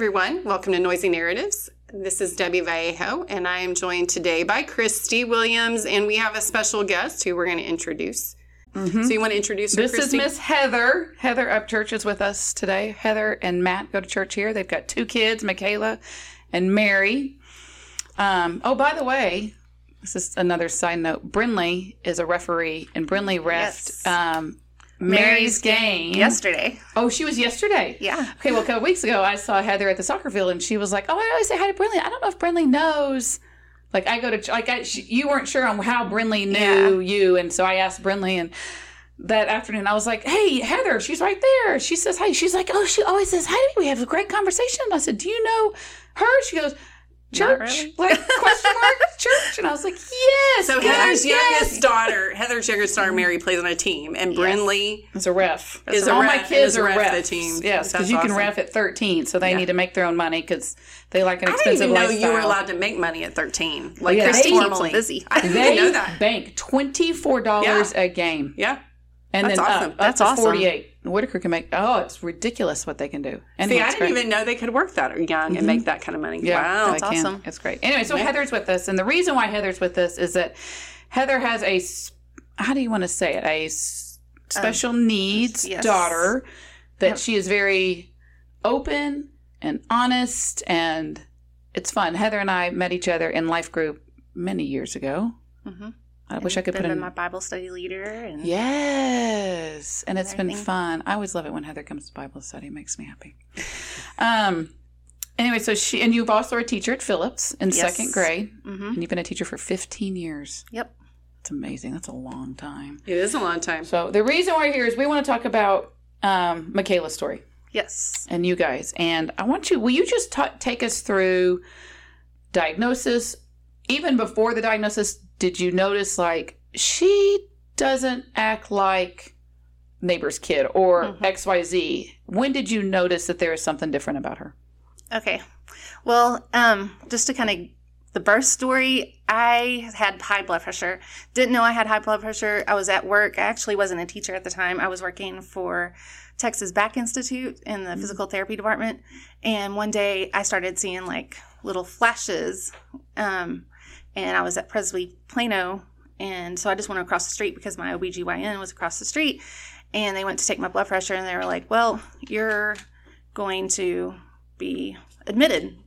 Everyone. Welcome to Noisy Narratives. This is Debbie Vallejo, and I am joined today by Christy Williams, and we have a special guest who we're going to introduce. So, you want to introduce her, This is Miss Heather. Heather Upchurch is with us today. Heather and Matt go to church here. They've got two kids, Michaela and Mary. Um, oh, by the way, this is another side note. Brinley is a referee, and Brinley refed Yes. um, Mary's game yesterday. Oh, she was yesterday. Yeah. Okay, well, a couple weeks ago, I saw Heather at the soccer field, and she was like, "Oh, I always say hi to Brinley. I don't know if Brinley knows." Like, I go to like, I, she, you weren't sure on how Brinley knew you, and so I asked Brinley, and that afternoon, I was like, "Hey, Heather, she's right there." She says hi. She's like, "Oh, she always says hi to me. We have a great conversation." I said, "Do you know her?" She goes. Church, really. like question mark, church, and I was like, yes. So, yes, Heather's yes. youngest daughter, Heather's youngest daughter, mm-hmm. Mary, plays on a team, and Brinley is a ref. Is a all ref my kids are ref refs. the team. Yes, because you can ref at 13, so they Yeah. need to make their own money because they like an expensive I didn't even know lifestyle. you were allowed to make money at 13. Like yeah, Christy they- normally. busy. I didn't They know that. bank $24 a game. Yeah. And That's then awesome. up, up That's to awesome. 48. Whitaker can make, oh, it's ridiculous what they can do. And See, I didn't great. even know they could work that young and make that kind of money. Yeah, wow. that's can. awesome. It's great. Anyway, so Heather's with us, and the reason why Heather's with us is that Heather has a how do you want to say it a special needs yes. daughter that she is very open and honest, and it's fun. Heather and I met each other in life group many years ago. Mhm. I wish I could Been put in my Bible study leader, and Yes, and it's been fun. I always love it when Heather comes to Bible study. It makes me happy. Um. Anyway, so she and you've also a teacher at Phillips in Yes. second grade, hmm and you've been a teacher for 15 years. Yep. It's amazing. That's a long time. It is a long time. So the reason we're here is we want to talk about um, Michaela's story yes, and you guys. And I want you. Will you just ta take us through diagnosis? Even before the diagnosis, did you notice like she doesn't act like neighbor's kid or Mhm. XYZ? When did you notice that there is something different about her? okay. Well, um, just to kind of the birth story, I had high blood pressure. Didn't know I had high blood pressure. I was at work. I actually wasn't a teacher at the time. I was working for Texas Back Institute in the physical therapy department. And one day I started seeing like little flashes. Um, and I was at Presby Plano. And so I just went across the street because my OBGYN was across the street. And they went to take my blood pressure and they were like, well, you're going to be admitted.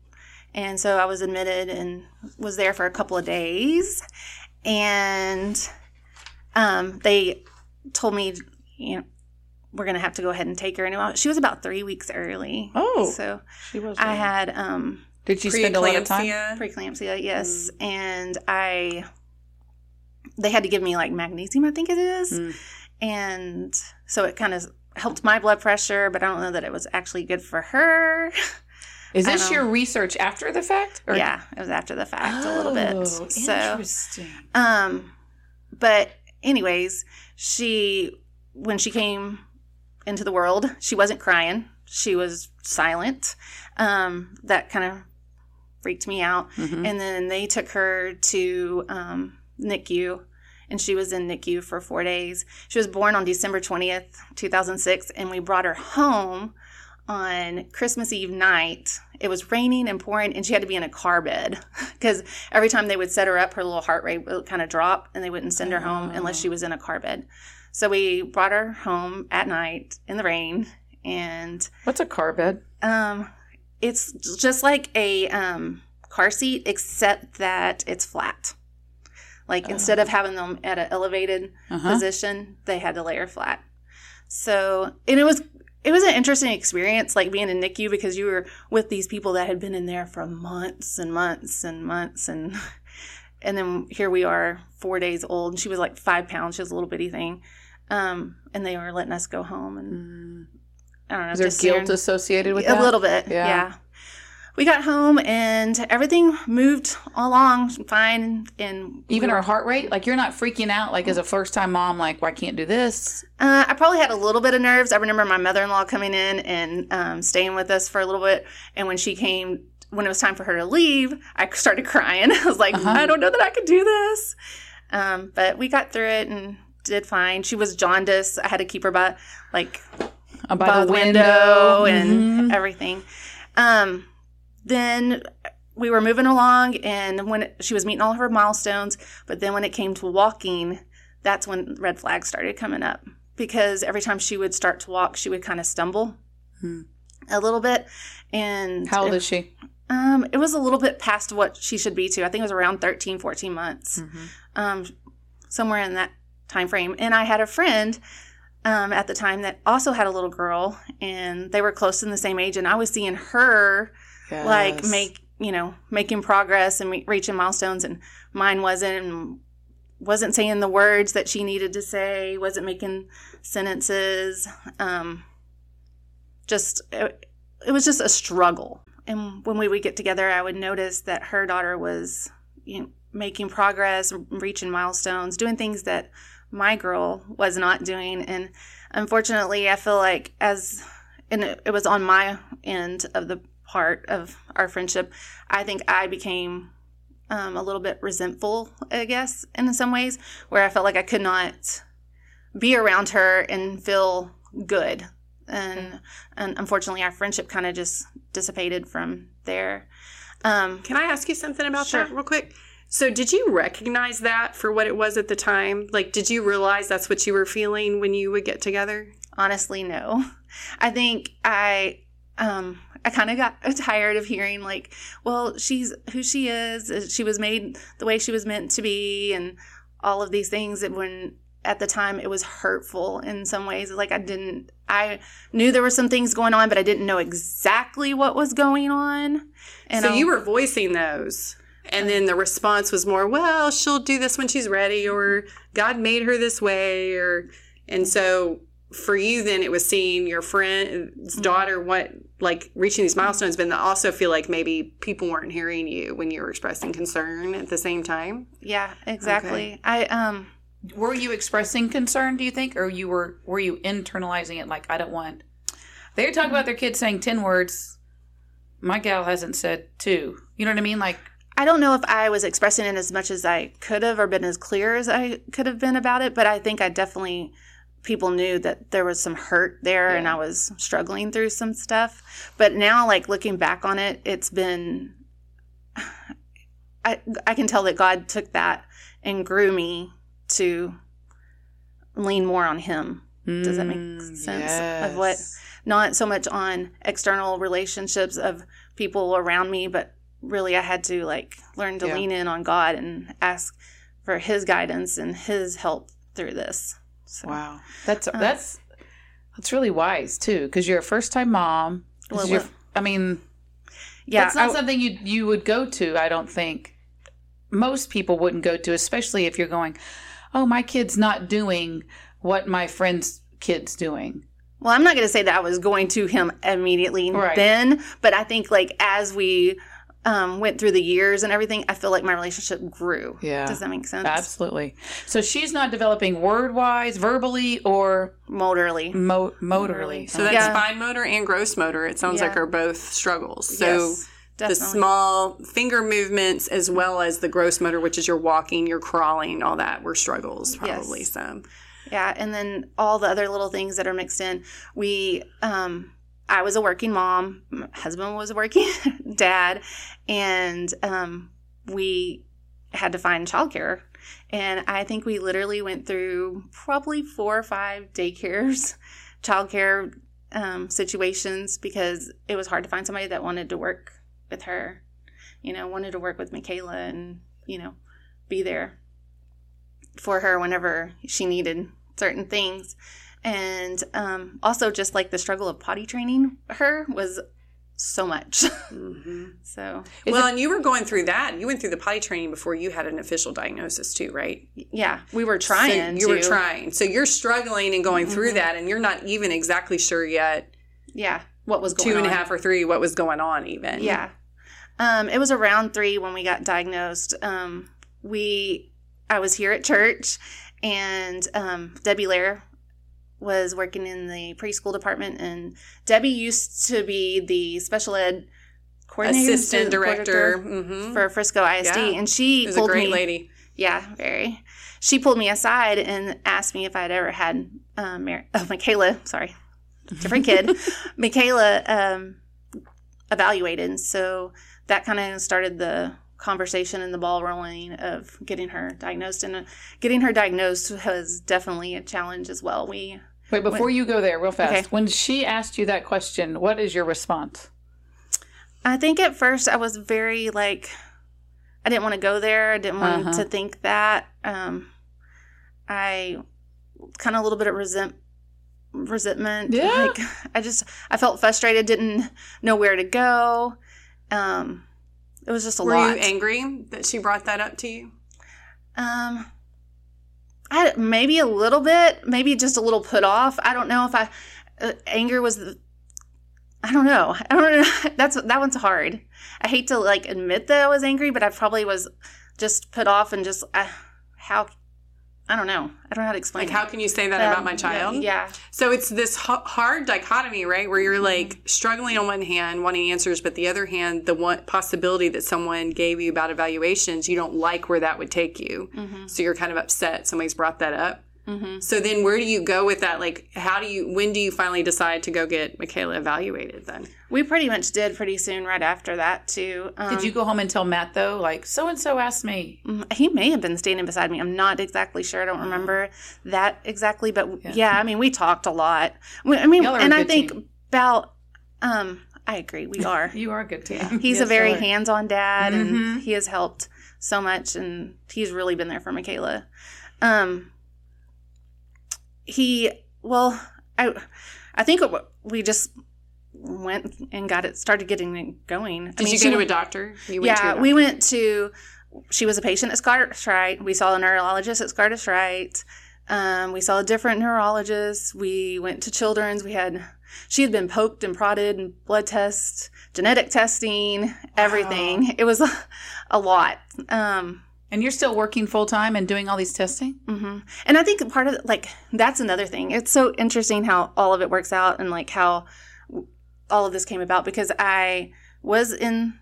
And so I was admitted and was there for a couple of days. And um, they told me, you know, we're going to have to go ahead and take her. And she was about three weeks early. Oh. So She was. I had um, Did she spend a lot of time? Preeclampsia. preeclampsia, yes. And I, they had to give me like magnesium, I think it is. Mm. And so it kind of helped my blood pressure, but I don't know that it was actually good for her. Is this your research after the fact? or- yeah, it was after the fact a little bit. Oh, So, interesting. um, but anyways, she when she came into the world, she wasn't crying. She was silent. Um, that kind of freaked me out. Mhm. And then they took her to um, NICU, and she was in NICU for four days. She was born on December 20th, 2006, and we brought her home on Christmas Eve night. It was raining and pouring, and she had to be in a car bed because every time they would set her up, her little heart rate would kind of drop, and they wouldn't send her home unless she was in a car bed. So we brought her home at night in the rain, and What's a car bed? um, it's just like a um, car seat, except that it's flat. Like instead of having them at an elevated Uh-huh. position, they had to lay her flat. So, and it was it was an interesting experience, like being in NICU because you were with these people that had been in there for months and months and months, and and then here we are, four days old. And she was like five pounds; she was a little bitty thing, um, and they were letting us go home and I don't know. Is there guilt associated with that? a that? little bit. Yeah. Yeah. We got home and everything moved along fine. And Even we her heart rate, like you're not freaking out, like as a first time mom, like well, I can't do this. Uh, I probably had a little bit of nerves. I remember my mother in law coming in and um, staying with us for a little bit. And when she came, when it was time for her to leave, I started crying. I was like, Uh-huh. I don't know that I could do this. Um, but we got through it and did fine. She was jaundiced. I had to keep her by like by, by the window, window and Mhm. everything. Um, then we were moving along, and when it, she was meeting all of her milestones, but then when it came to walking, that's when red flags started coming up because every time she would start to walk, she would kind of stumble Hmm. a little bit. And How old it, is she? um, it was a little bit past what she should be to. I think it was around 13, 14 months Mm-hmm. um, somewhere in that time frame. And I had a friend um, at the time that also had a little girl, and they were close in the same age. And I was seeing her like make you know making progress and re- reaching milestones, and mine wasn't. And wasn't saying the words that she needed to say. Wasn't making sentences. Um, just it, it was just a struggle. And when we would get together, I would notice that her daughter was you know, making progress, reaching milestones, doing things that my girl was not doing. And unfortunately, I feel like as and it, it was on my end of the part of our friendship, I think I became um, a little bit resentful, I guess, in some ways, where I felt like I could not be around her and feel good. And, and unfortunately, our friendship kind of just dissipated from there. Um, Can I ask you something about Sure. that real quick? So, did you recognize that for what it was at the time? Like, did you realize that's what you were feeling when you would get together? honestly no i think i um i kind of got tired of hearing like well she's who she is uh, she was made the way she was meant to be and all of these things that when at the time it was hurtful in some ways like i didn't i knew there were some things going on but i didn't know exactly what was going on and so, I- you were voicing those. And then the response was more, well, she'll do this when she's ready, mm-hmm. or God made her this way, or, and so for you, then it was seeing your friend's mm-hmm. daughter, what, like reaching these milestones, but then also feel like maybe people weren't hearing you when you were expressing concern at the same time. yeah exactly i um Were you expressing concern? Do you think, or you were were you internalizing it? Like I don't want. They talk about mm-hmm. their kids saying ten words. My gal hasn't said two. You know what I mean? Like I don't know if I was expressing it as much as I could have or been as clear as I could have been about it, but I think I definitely people knew that there was some hurt there and I was struggling through some stuff. But now like looking back on it, it's been I I can tell that God took that and grew me to lean more on him. Does that make Mm, sense of what yes. not so much on external relationships of people around me, but really I had to like learn to Yeah. lean in on God and ask for his guidance and his help through this. So, Wow, that's Uh, that's that's really wise too, because you're a first time mom. Well- I mean, yeah, that's not I- something you you would go to. I don't think most people wouldn't go to, especially if you're going, "Oh, my kid's not doing what my friend's kid's doing." well, I'm not going to say that I was going to him immediately Right. then, but I think like as we um, went through the years and everything, I feel like my relationship grew. Yeah. Does that make sense? Absolutely. So she's not developing word wise, verbally, or Motorly. mo- motorly. So that's Yeah. fine motor and gross motor. It sounds Yeah. like are both struggles. So yes, the small finger movements as well as the gross motor, which is your walking, your crawling, all that were struggles probably Yes. some. Yeah, and then all the other little things that are mixed in. We, um, I was a working mom. My husband was a working dad, and um, we had to find childcare. And I think we literally went through probably four or five daycares, childcare um, situations because it was hard to find somebody that wanted to work with her. You know, wanted to work with Michaela and you know be there for her whenever she needed certain things. And um, also, just like the struggle of potty training her was so much. so, Is well, it- and you were going through that. You went through the potty training before you had an official diagnosis too, right? yeah, we were trying. So you were trying. So you're struggling and going through that, and you're not even exactly sure yet yeah, what was going two and a half or three, what was going on even. Yeah. Um, it was around three when we got diagnosed. Um, we, I was here at church, and um, Debbie Lair was working in the preschool department, and Debbie used to be the special ed coordinator, Assistant director. coordinator hmm for Frisco ISD, Yeah. and she was a pulled great me. lady. Yeah, very. She pulled me aside and asked me if I'd ever had um, Mar- oh, Michaela. Sorry, different kid. Michaela um, evaluated, so that kind of started the conversation and the ball rolling of getting her diagnosed. And uh, getting her diagnosed was definitely a challenge as well. We Wait, before you go there, real fast. Okay. When she asked you that question, what is your response? I think at first I was very like, I didn't want to go there. I didn't want Uh-huh. to think that. Um, I kind of a little bit of resent, resentment. Yeah. Like I just I felt frustrated. Didn't know where to go. Um, it was just a Were lot. Were you angry that she brought that up to you? Um, I maybe a little bit, maybe just a little put off. I don't know if I uh, anger was. The, I don't know. I don't know. That's that one's hard. I hate to like admit that I was angry, but I probably was just put off and just uh, how. I don't know. I don't know how to explain. Like, it. how can you say that Um, about my child? Yeah. So it's this h- hard dichotomy, right? Where you're like Mm-hmm. struggling on one hand, wanting answers, but the other hand, the one possibility that someone gave you about evaluations, you don't like where that would take you. Mm-hmm. So you're kind of upset somebody's brought that up. Mm-hmm. So then where do you go with that? Like, how do you, when do you finally decide to go get Michaela evaluated then? We pretty much did pretty soon right after that too. Um, Did you go home and tell Matt though, like so and so asked me? Mm, He may have been standing beside me. I'm not exactly sure. I don't remember that exactly, but yeah, I mean, we talked a lot. We- I mean, Y'all are a and I think team. about. Um, I agree. We are. You are a good team. He's a very you are. hands-on dad, Mhm. and he has helped so much, and he's really been there for Michaela. Um, he well, I, I think it, we just went and got it started getting it going. I Did mean, you go to a doctor? To a yeah, doctor. we went to. She was a patient at Scottish Rite. We saw a neurologist at Scottish Rite. Um, we saw a different neurologist. We went to Children's. We had she had been poked and prodded and blood tests, genetic testing, everything. It was a, a lot. Um, And you're still working full time and doing all these testing? hmm And I think part of it, like that's another thing. It's so interesting how all of it works out and like how all of this came about because I was in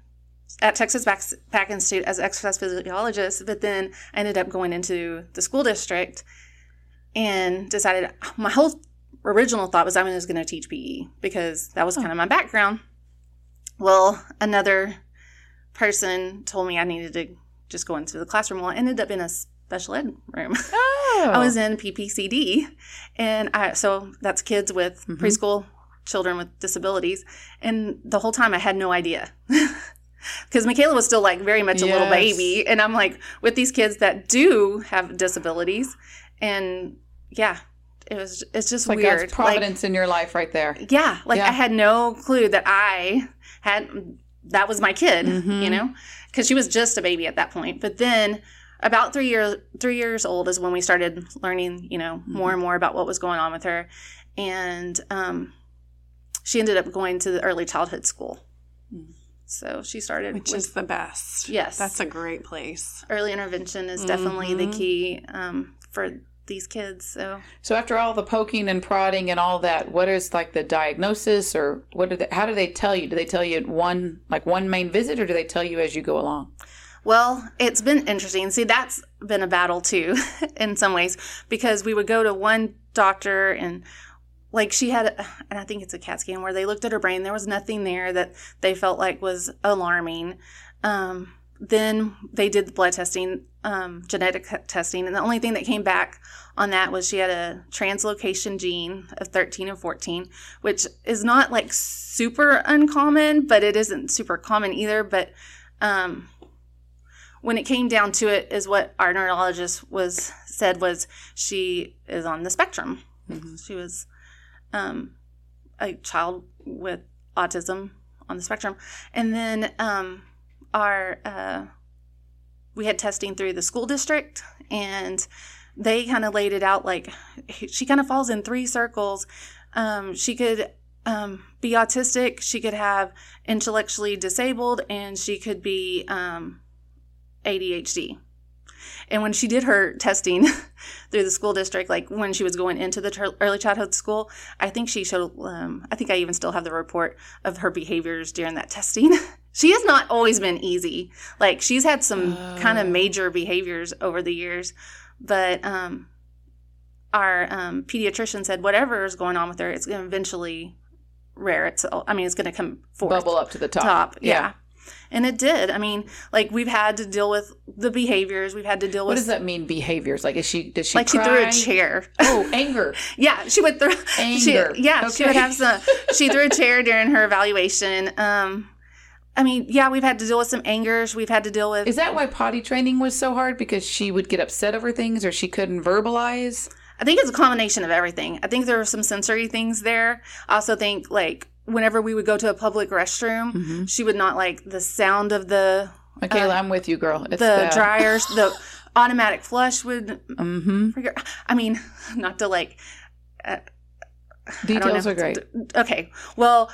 at Texas Back, Back Institute as an exercise physiologist, but then I ended up going into the school district and decided my whole original thought was I was going to teach PE because that was kind of my background. Well, another person told me I needed to just go into the classroom. Well, I ended up in a special ed room. Oh. I was in PPCD, and I so that's kids with Mhm. preschool children with disabilities, and the whole time I had no idea. Because Michaela was still like very much a little baby, and I'm like with these kids that do have disabilities, and yeah, it was it's just like weird. God's providence in your life right there. Yeah, like Yeah. I had no clue that I had that was my kid, Mhm. you know, because she was just a baby at that point. But then about three years three years old is when we started learning, you know, more and more about what was going on with her, and um, she ended up going to the early childhood school. So she started Which with is the best. Yes. That's a great place. early intervention is definitely the Mhm. key um, for these kids. So So after all the poking and prodding and all that, what is like the diagnosis or what do they, how do they tell you? Do they tell you at one like one main visit or do they tell you as you go along? Well, it's been interesting. See, that's been a battle too, in some ways, because we would go to one doctor and, like, she had, and I think it's a CAT scan where they looked at her brain. There was nothing there that they felt like was alarming. Um, then they did the blood testing, um, genetic testing, and the only thing that came back on that was she had a translocation gene of 13 and 14, which is not like super uncommon, but it isn't super common either. But um, when it came down to it is what our neurologist was said was she is on the spectrum she was um, a child with autism on the spectrum and then um, our uh, we had testing through the school district and they kind of laid it out like she kind of falls in three circles um, she could um, be autistic. She could have intellectually disabled, and she could be um, ADHD. And when she did her testing through the school district, like when she was going into the ter- early childhood school, I think she showed, um, I think I even still have the report of her behaviors during that testing. she has not always been easy. Like she's had some kind of major behaviors over the years, but um, our um, pediatrician said whatever is going on with her, it's going to eventually rear itself. I mean, it's going to come forth Bubble up to the top. top. Yeah. And it did. I mean, like we've had to deal with the behaviors. We've had to deal with. What does that mean? Behaviors? Like, is she? Did she? like she threw a chair. Oh, anger. yeah, she would throw. She, Anger. yeah, she would have some. She threw a chair during her evaluation. Um, I mean, yeah, we've had to deal with some angers. We've had to deal with. Is that why potty training was so hard? Because she would get upset over things, or she couldn't verbalize. I think it's a combination of everything. I think there were some sensory things there. I also think like whenever we would go to a public restroom, Mm-hmm. she would not like the sound of the Michaela, I'm with you, girl. It's Uh, the bad. dryers. the automatic flush would. Mm-hmm. I mean, not to like don't Details are great. Okay. Well,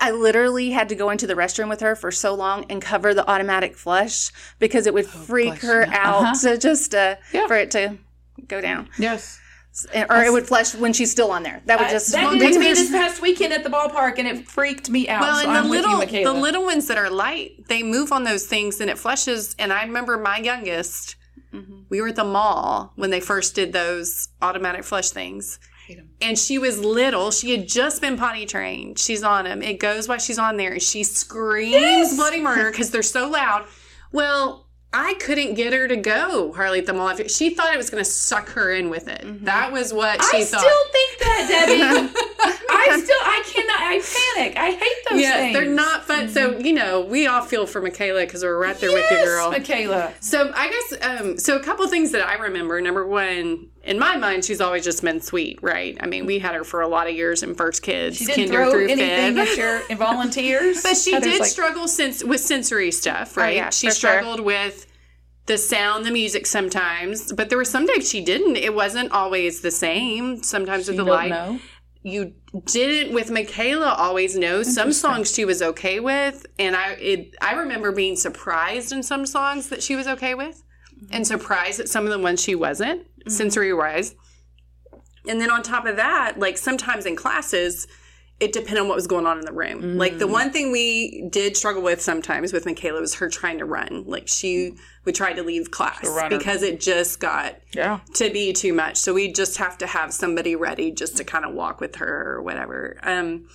I literally had to go into the restroom with her for so long and cover the automatic flush because it would freak Oh, bless her you. out Uh-huh. to just uh, Yeah. for it to go down, Yes. or it would flush when she's still on there. That would just that well, did to me this past weekend at the ballpark, and it freaked me out. Well, so the I'm little you, the little ones that are light, they move on those things and it flushes. And I remember my youngest, Mm-hmm. we were at the mall when they first did those automatic flush things. And she was little. She had just been potty trained. She's on them. It goes while she's on there, and she screams bloody murder because they're so loud. Well, I couldn't get her to go Harley at the mall. She thought it was going to suck her in with it. That was what she I thought. I still think that, Debbie. I still, I cannot. I panic. I hate those yeah, things. they're not fun. So you know, we all feel for Michaela because we're right there with you, girl. Michaela. So I guess um, so. A couple things that I remember. Number one, in my mind, she's always just been sweet, right? I mean, we had her for a lot of years in first kids, She didn't kinder throw through anything fifth. at your volunteers. But she Heather's did like, Oh, struggle since with sensory stuff, oh, right? yeah, she for sure. struggled with the sound, the music sometimes, but there were some days she didn't. It wasn't always the same. Sometimes with the light, know. you didn't with Michaela always know some songs she was okay with, and I it, I remember being surprised in some songs that she was okay with, and surprised at some of the ones she wasn't sensory wise. And then on top of that, like sometimes in classes, it depended on what was going on in the room. Like the one thing we did struggle with sometimes with Michaela was her trying to run. Like she would try to leave class because it just got Yeah. to be too much. So we just have to have somebody ready just to kind of walk with her or whatever. Um,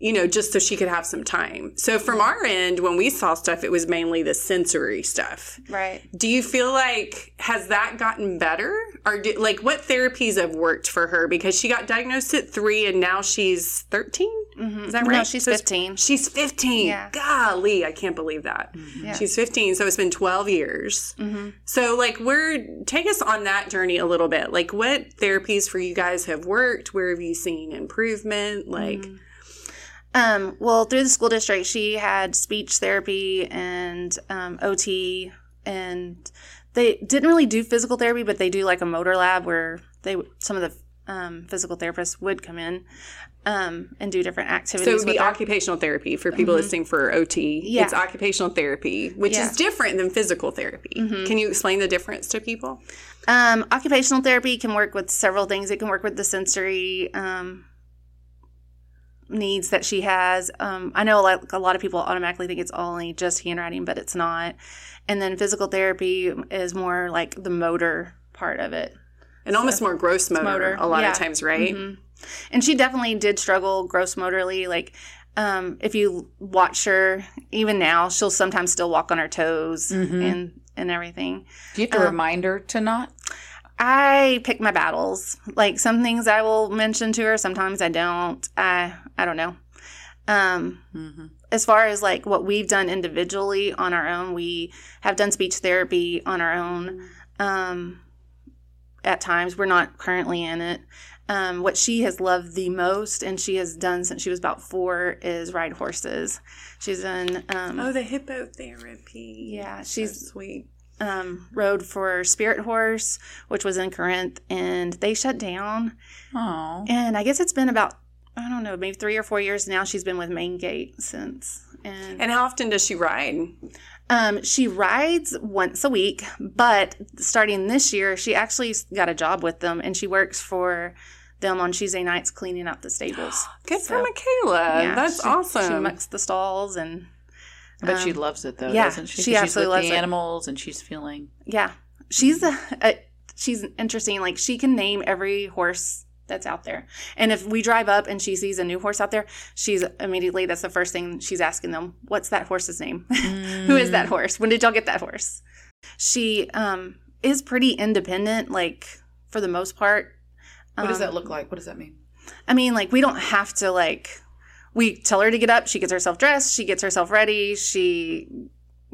you know, just so she could have some time. So from our end, when we saw stuff, it was mainly the sensory stuff. right. Do you feel like has that gotten better, or do, like what therapies have worked for her? Because she got diagnosed at three, and now she's 13 mm-hmm. Is that right? No, she's So 15. She's fifteen. Yeah. Golly, I can't believe that. Mm-hmm. Yeah. She's fifteen, so it's been twelve years. Mm-hmm. So, like, we're take us on that journey a little bit. Like, what therapies for you guys have worked? Where have you seen improvement? Like, Um, well, through the school district, she had speech therapy and um, OT, and they didn't really do physical therapy, but they do like a motor lab where they some of the um, physical therapists would come in um, and do different activities. so it would be occupational therapy for people listening for OT. Yeah. It's occupational therapy, which Yeah. is different than physical therapy. Can you explain the difference to people? Um, occupational therapy can work with several things. It can work with the sensory um, needs that she has. Um, I know like a lot of people automatically think it's only just handwriting, but it's not. And then physical therapy is more like the motor part of it. And almost more gross motor, motor, a lot yeah. of times, right? Mhm. And she definitely did struggle gross motorly. Like, um, if you watch her, even now, she'll sometimes still walk on her toes and and everything. Do you have to remind her to not? I pick my battles. Like some things I will mention to her, sometimes I don't. I I don't know. Um, As far as like what we've done individually on our own, we have done speech therapy on our own. Um, at times, we're not currently in it. Um, what she has loved the most, and she has done since she was about four, is ride horses. She's done. Um, Oh, the hippotherapy. Yeah, So she's- sweet. Um, rode for Spirit Horse, which was in Corinth, and they shut down. Oh, And I guess it's been about I don't know, maybe three or four years now. She's been with ManeGait since, and And how often does she ride? um, she rides once a week. But starting this year, she actually got a job with them, and she works for them on Tuesday nights cleaning out the stables. Good So, for Michaela. yeah, That's she- awesome. She mucks the stalls and I bet she Um, loves it though, yeah, doesn't she? she absolutely loves the it. animals and she's feeling Yeah, she's a, a she's interesting. Like she can name every horse that's out there, and if we drive up and she sees a new horse out there, she's immediately that's the first thing she's asking them. What's that horse's name? Who is that horse? When did y'all get that horse? She um is pretty independent, like for the most part. What does Um, that look like? What does that mean? I mean, like we don't have to like we tell her to get up, she gets herself dressed, she gets herself ready, she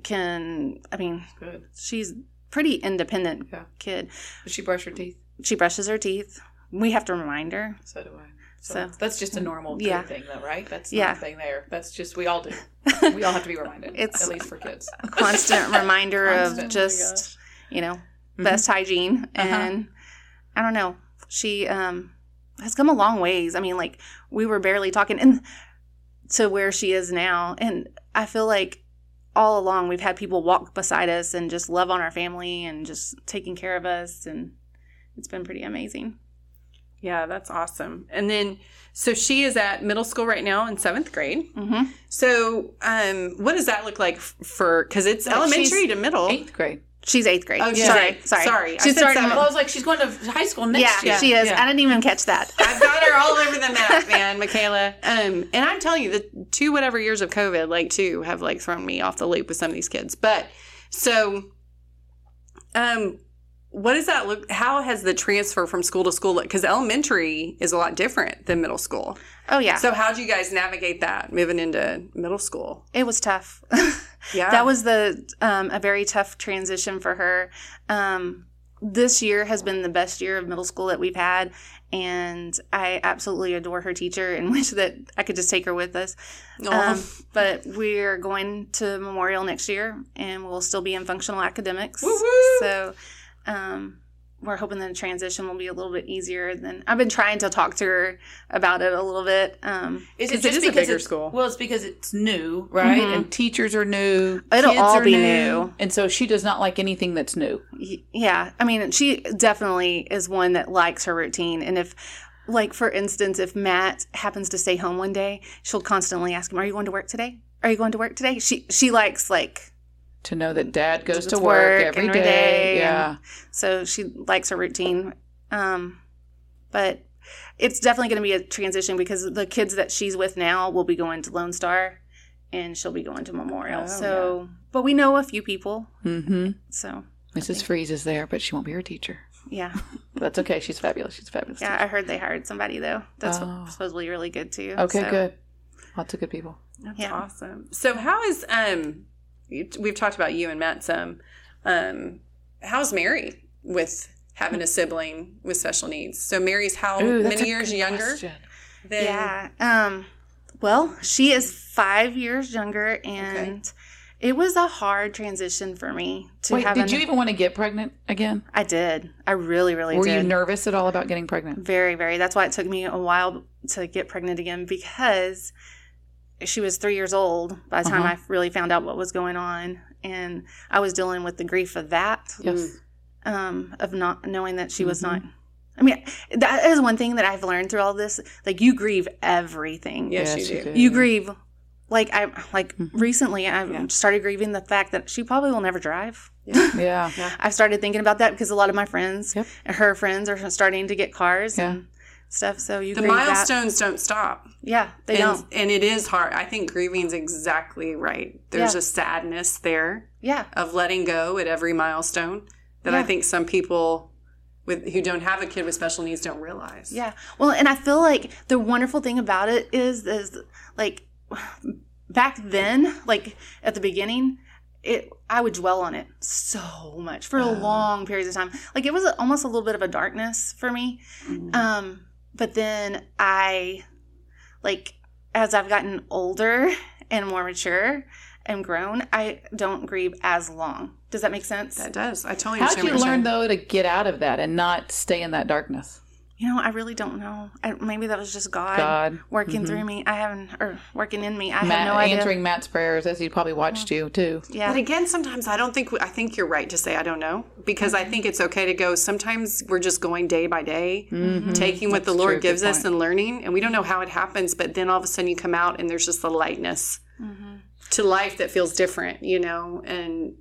can I mean, Good. she's pretty independent Yeah. kid. Does she brush her teeth? She brushes her teeth. We have to remind her. So do I. So, So- that's just a normal Yeah. thing, though, right? That's Yeah. thing there. That's just we all do. We all have to be reminded. It's- at least for kids. a Constant reminder Constant. Of just, you know, Mm-hmm. best hygiene. Uh-huh. And I don't know. She um has come a long ways. I mean, like we were barely talking and to where she is now. And I feel like all along we've had people walk beside us and just love on our family and just taking care of us and it's been pretty amazing. yeah, that's awesome. And then, so she is at middle school right now in seventh grade. Mm-hmm. So, um, what does that look like for? Because it's Like, elementary to middle. Eighth grade. She's eighth grade. Oh, she's sorry, eighth. sorry, Sorry, I She's said starting. seven. Well, I was like, she's going to high school Yeah, next year. she is. Yeah. I didn't even catch that. I've got her all over the map, man, Michaela. Um, and I'm telling you, the two whatever years of COVID, like two, have like thrown me off the loop with some of these kids. But so, um, what does that look? How has the transfer from school to school look? Because elementary is a lot different than middle school. Oh yeah, So how do you guys navigate that moving into middle school? it was tough. Yeah, that was the um, a very tough transition for her. Um, this year has been the best year of middle school that we've had, and I absolutely adore her teacher and wish that I could just take her with us. Um, but we're going to Memorial next year, and we'll still be in functional academics. Woo-woo! So um, we're hoping the transition will be a little bit easier. Than I've been trying to talk to her about it a little bit. Um, Is it it just is a bigger school. Well, it's because it's new, right? Mhm. And teachers are new. It'll all be new. And so she does not like anything that's new. Yeah i mean she definitely is one that likes her routine and if like for instance if matt happens to stay home one day she'll constantly ask him are you going to work today are you going to work today she she likes like To know that dad goes Goes to to work, work every every day. day Yeah. so she likes her routine um but it's definitely going to be a transition because the kids that she's with now will be going to lone star and she'll be going to memorial Oh, so but we know a few people Mm-hmm. so Mrs. Freeze is there, but she won't be her teacher. yeah that's okay. She's fabulous. She's a fabulous. yeah i heard they hired somebody though that's Oh. supposedly really good too. Okay, so- good. Lots of good people. That's Yeah. awesome. So how is um you- we've talked about you and Matt some. Um how's Mary with having a sibling with special needs? So Mary's how Ooh, many years younger question. than Yeah. Um well, she is 5 years younger and it was a hard transition for me to Wait, have did an- you even want to get pregnant again? I did. I really really Were did. you nervous at all about getting pregnant? very very. That's why it took me a while to get pregnant again because she was 3 years old by the time Uh-huh. I really found out what was going on and I was dealing with the grief of that. Yes. um, of not knowing that she was Mhm. not. I mean, that is one thing that I've learned through all this. Like, you grieve everything. Yes, Yes, you you do. do. You grieve. Like I like Mhm. recently, I Yeah. started grieving the fact that she probably will never drive. Yeah. yeah. I've started thinking about that because a lot of my friends Yep. her friends are starting to get cars Yeah. and stuff. So you The grieve that. milestones don't stop. Yeah, they and, don't. and it is hard. I think grieving's exactly right. There's Yeah. a sadness there Yeah, of letting go at every milestone that I think some people with who don't have a kid with special needs don't realize. Yeah. Well, and I feel like the wonderful thing about it is is like back then, like at the beginning, it I would dwell on it so much for a long periods of time. Like it was almost a little bit of a darkness for me. Um but then I like as I've gotten older and more mature and grown, I don't grieve as long. Does that make sense? That does. I totally How understand did you learn though to get out of that and not stay in that darkness? You know, I really don't know. I, maybe that was just God, God working Mhm. through me. I haven't, or working in me. I Matt, have no idea. answering Matt's prayers as he probably watched you too. yeah. But again, sometimes I don't think I think you're right to say I don't know because I mm-hmm. think it's okay to go. Sometimes we're just going day by day, mm-hmm. taking what the Lord true. Gives us and learning, and we don't know how it happens. But then all of a sudden you come out and there's just the lightness mm-hmm. to life that feels different, you know. And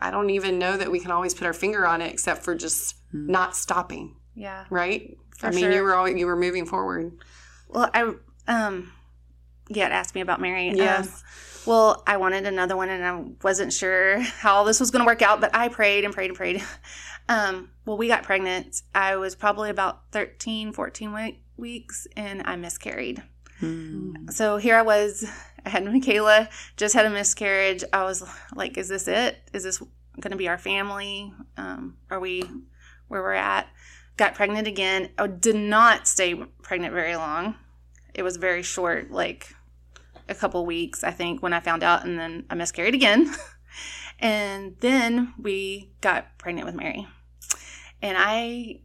I don't even know that we can always put our finger on it, except for just not stopping. yeah. Right? For I mean, sure. you were always, you were moving forward. Well, I, um, you had asked me about Mary. Um, Yes. well, I wanted another one and I wasn't sure how all this was going to work out, but I prayed and prayed and prayed. Um, well, we got pregnant. I was probably about 13, 14 we- weeks and I miscarried. So here I was. I had Michaela, just had a miscarriage. I was like, is this it? Is this going to be our family? Um, are we where we're at? Got pregnant again. I did not stay pregnant very long. It was very short, like a couple weeks, I think, when I found out, and then I miscarried again. and then we got pregnant with Mary. And I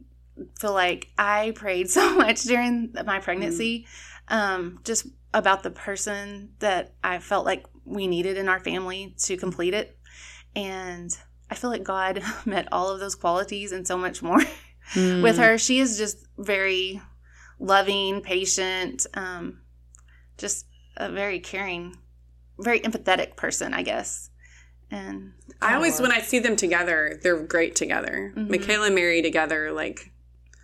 feel like I prayed so much during my pregnancy, um, just about the person that I felt like we needed in our family to complete it. And I feel like God met all of those qualities and so much more with her. She is just very loving, patient, um, just a very caring, very empathetic person, I guess. And I always, when I see them together, they're great together. Mhm. Michaela and Mary together, like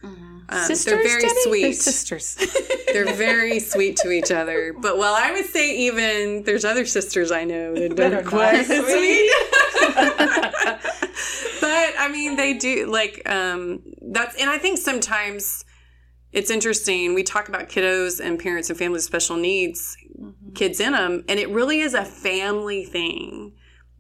mhm. um, sisters, they're very Debbie? sweet. They're sisters. They're very sweet to each other. But well, I would say even there's other sisters I know that That don't are quite not sweet. But I mean, they do like um, that's, and I think sometimes it's interesting. We talk about kiddos and parents and families with special needs, Mm-hmm. kids in them, and it really is a family thing.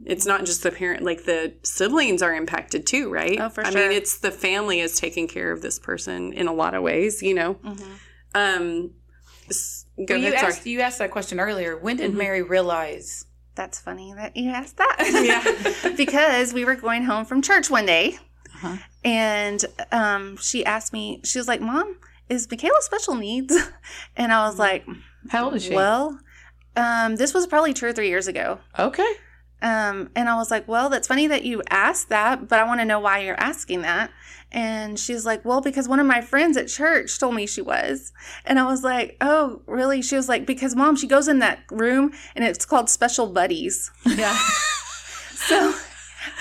It's not just the parent, like the siblings are impacted too, right? Oh, for I sure. mean, it's the family is taking care of this person in a lot of ways, you know. Mhm. Um, go Well, you asked you asked that question earlier. When did Mhm. Mary realize? That's funny that you asked that. Yeah. because we were going home from church one day Uh-huh. and um, she asked me, she was like, Mom, is Michaela special needs? And I was like, How old is she? Well, um, this was probably two or three years ago. okay. Um, and I was like, well, that's funny that you asked that, but I want to know why you're asking that. And she's like, well, because one of my friends at church told me she was. And I was like, oh, really? She was like, because mom, she goes in that room and it's called special buddies. Yeah. So,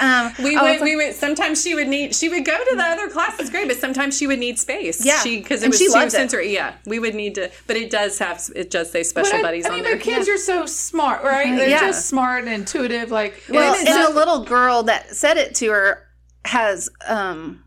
um, We I was would, we would. Sometimes she would need. She would go to the other classes, great, but sometimes she would need space. Yeah. she because it And was she too loved it. sensory. Yeah, we would need to. But it does have. It does say special But I- buddies I, mean, on there. their kids are so smart, right? They're Yeah. just smart and intuitive. Like, well, it's and not- the little girl that said it to her has um,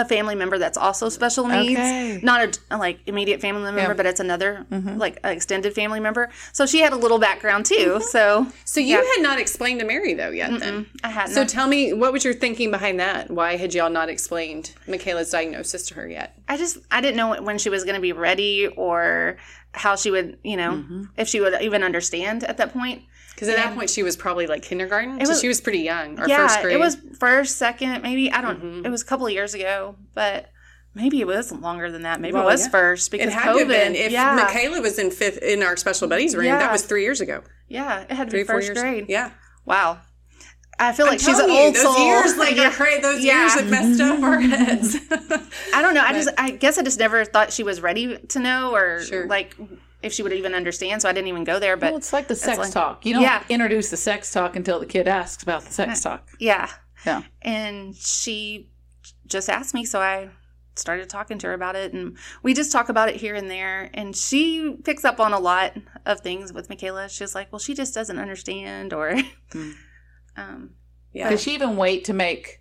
a family member that's also special needs. Okay. Not a like immediate family member, Yeah. but it's another Mm-hmm. like extended family member. So she had a little background too. So So you had not explained to Mary though yet. Then. I hadn't. So tell me, what was your thinking behind that? Why had y'all not explained Michaela's diagnosis to her yet? I just I didn't know when she was going to be ready or how she would, you know, Mm-hmm. if she would even understand at that point. Because at that point she was probably like kindergarten. so was- she was pretty young, or yeah, first grade. Mm-hmm. it was first, second, maybe I don't. It was a couple of years ago, but maybe it was longer than that. Maybe Well, it was yeah. first because It had COVID. to have been. If yeah, Michaela was in fifth in our special buddies room, Yeah. that was three years ago. yeah, it had to Three, be four first years. grade. Yeah. Wow, I feel like I'm she's an telling you, old those soul. Years, like Yeah. are crazy. Those Yeah. years have messed up our heads. I don't know. I just I guess I just never thought she was ready to know or Sure. like if she would even understand. So I didn't even go there. But well, it's like the sex like- talk. You don't Yeah. introduce the sex talk until the kid asks about the sex talk. yeah, Yeah. and she just asked me so i started talking to her about it and we just talk about it here and there and she picks up on a lot of things with michaela she's like well she just doesn't understand or hmm. Um yeah. Does she even wait to make,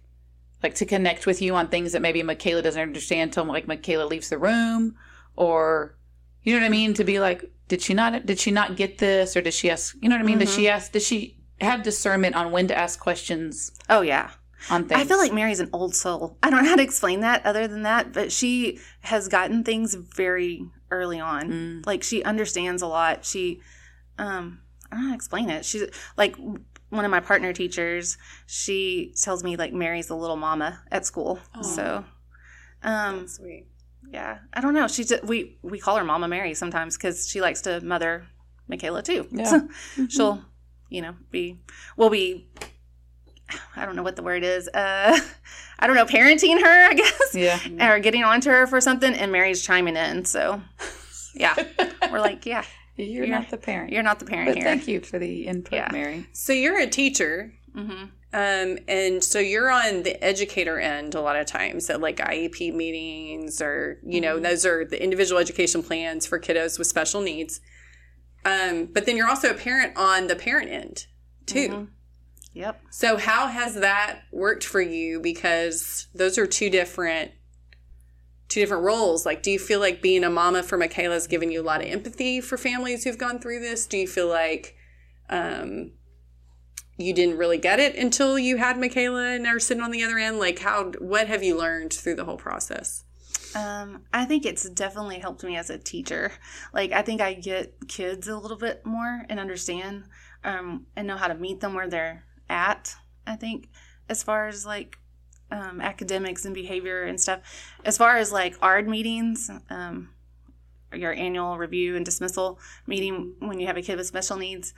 like, to connect with you on things that maybe Michaela doesn't understand until like Michaela leaves the room, or you know what I mean? To be like, did she not? Did she not get this, or did she ask? You know what I mean? Does she ask? does she have discernment on when to ask questions oh yeah on things? i feel like mary's an old soul i don't know how to explain that other than that but she has gotten things very early on Mm. like she understands a lot she um i don't know how to explain it she's like one of my partner teachers she tells me like mary's the little mama at school so um Sweet. yeah, I don't know. She's we we call her Mama Mary sometimes because she likes to mother Michaela too. Yeah. She'll, you know, be we'll be. I don't know what the word is. Uh, I don't know, parenting her, I guess, Yeah. or getting onto her for something, and Mary's chiming in. So, yeah, we're like, yeah, You're, You're- not the parent. you're not the parent but here. thank you for the input, Yeah. Mary. So you're a teacher, hmm um, and so you're on the educator end a lot of times at like IEP meetings, or you know, those are the individual education plans for kiddos with special needs. Um, but then you're also a parent on the parent end too. Yep. So how has that worked for you? Because those are two different two different roles. Like, do you feel like being a mama for Michaela has given you a lot of empathy for families who've gone through this? Do you feel like um, you didn't really get it until you had Michaela and are sitting on the other end? Like, how what have you learned through the whole process? Um, I think it's definitely helped me as a teacher. Like, I think I get kids a little bit more and understand um, and know how to meet them where they're at. I think, as far as like um, academics and behavior and stuff. As far as like ARD meetings, um, your annual review and dismissal meeting when you have a kid with special needs,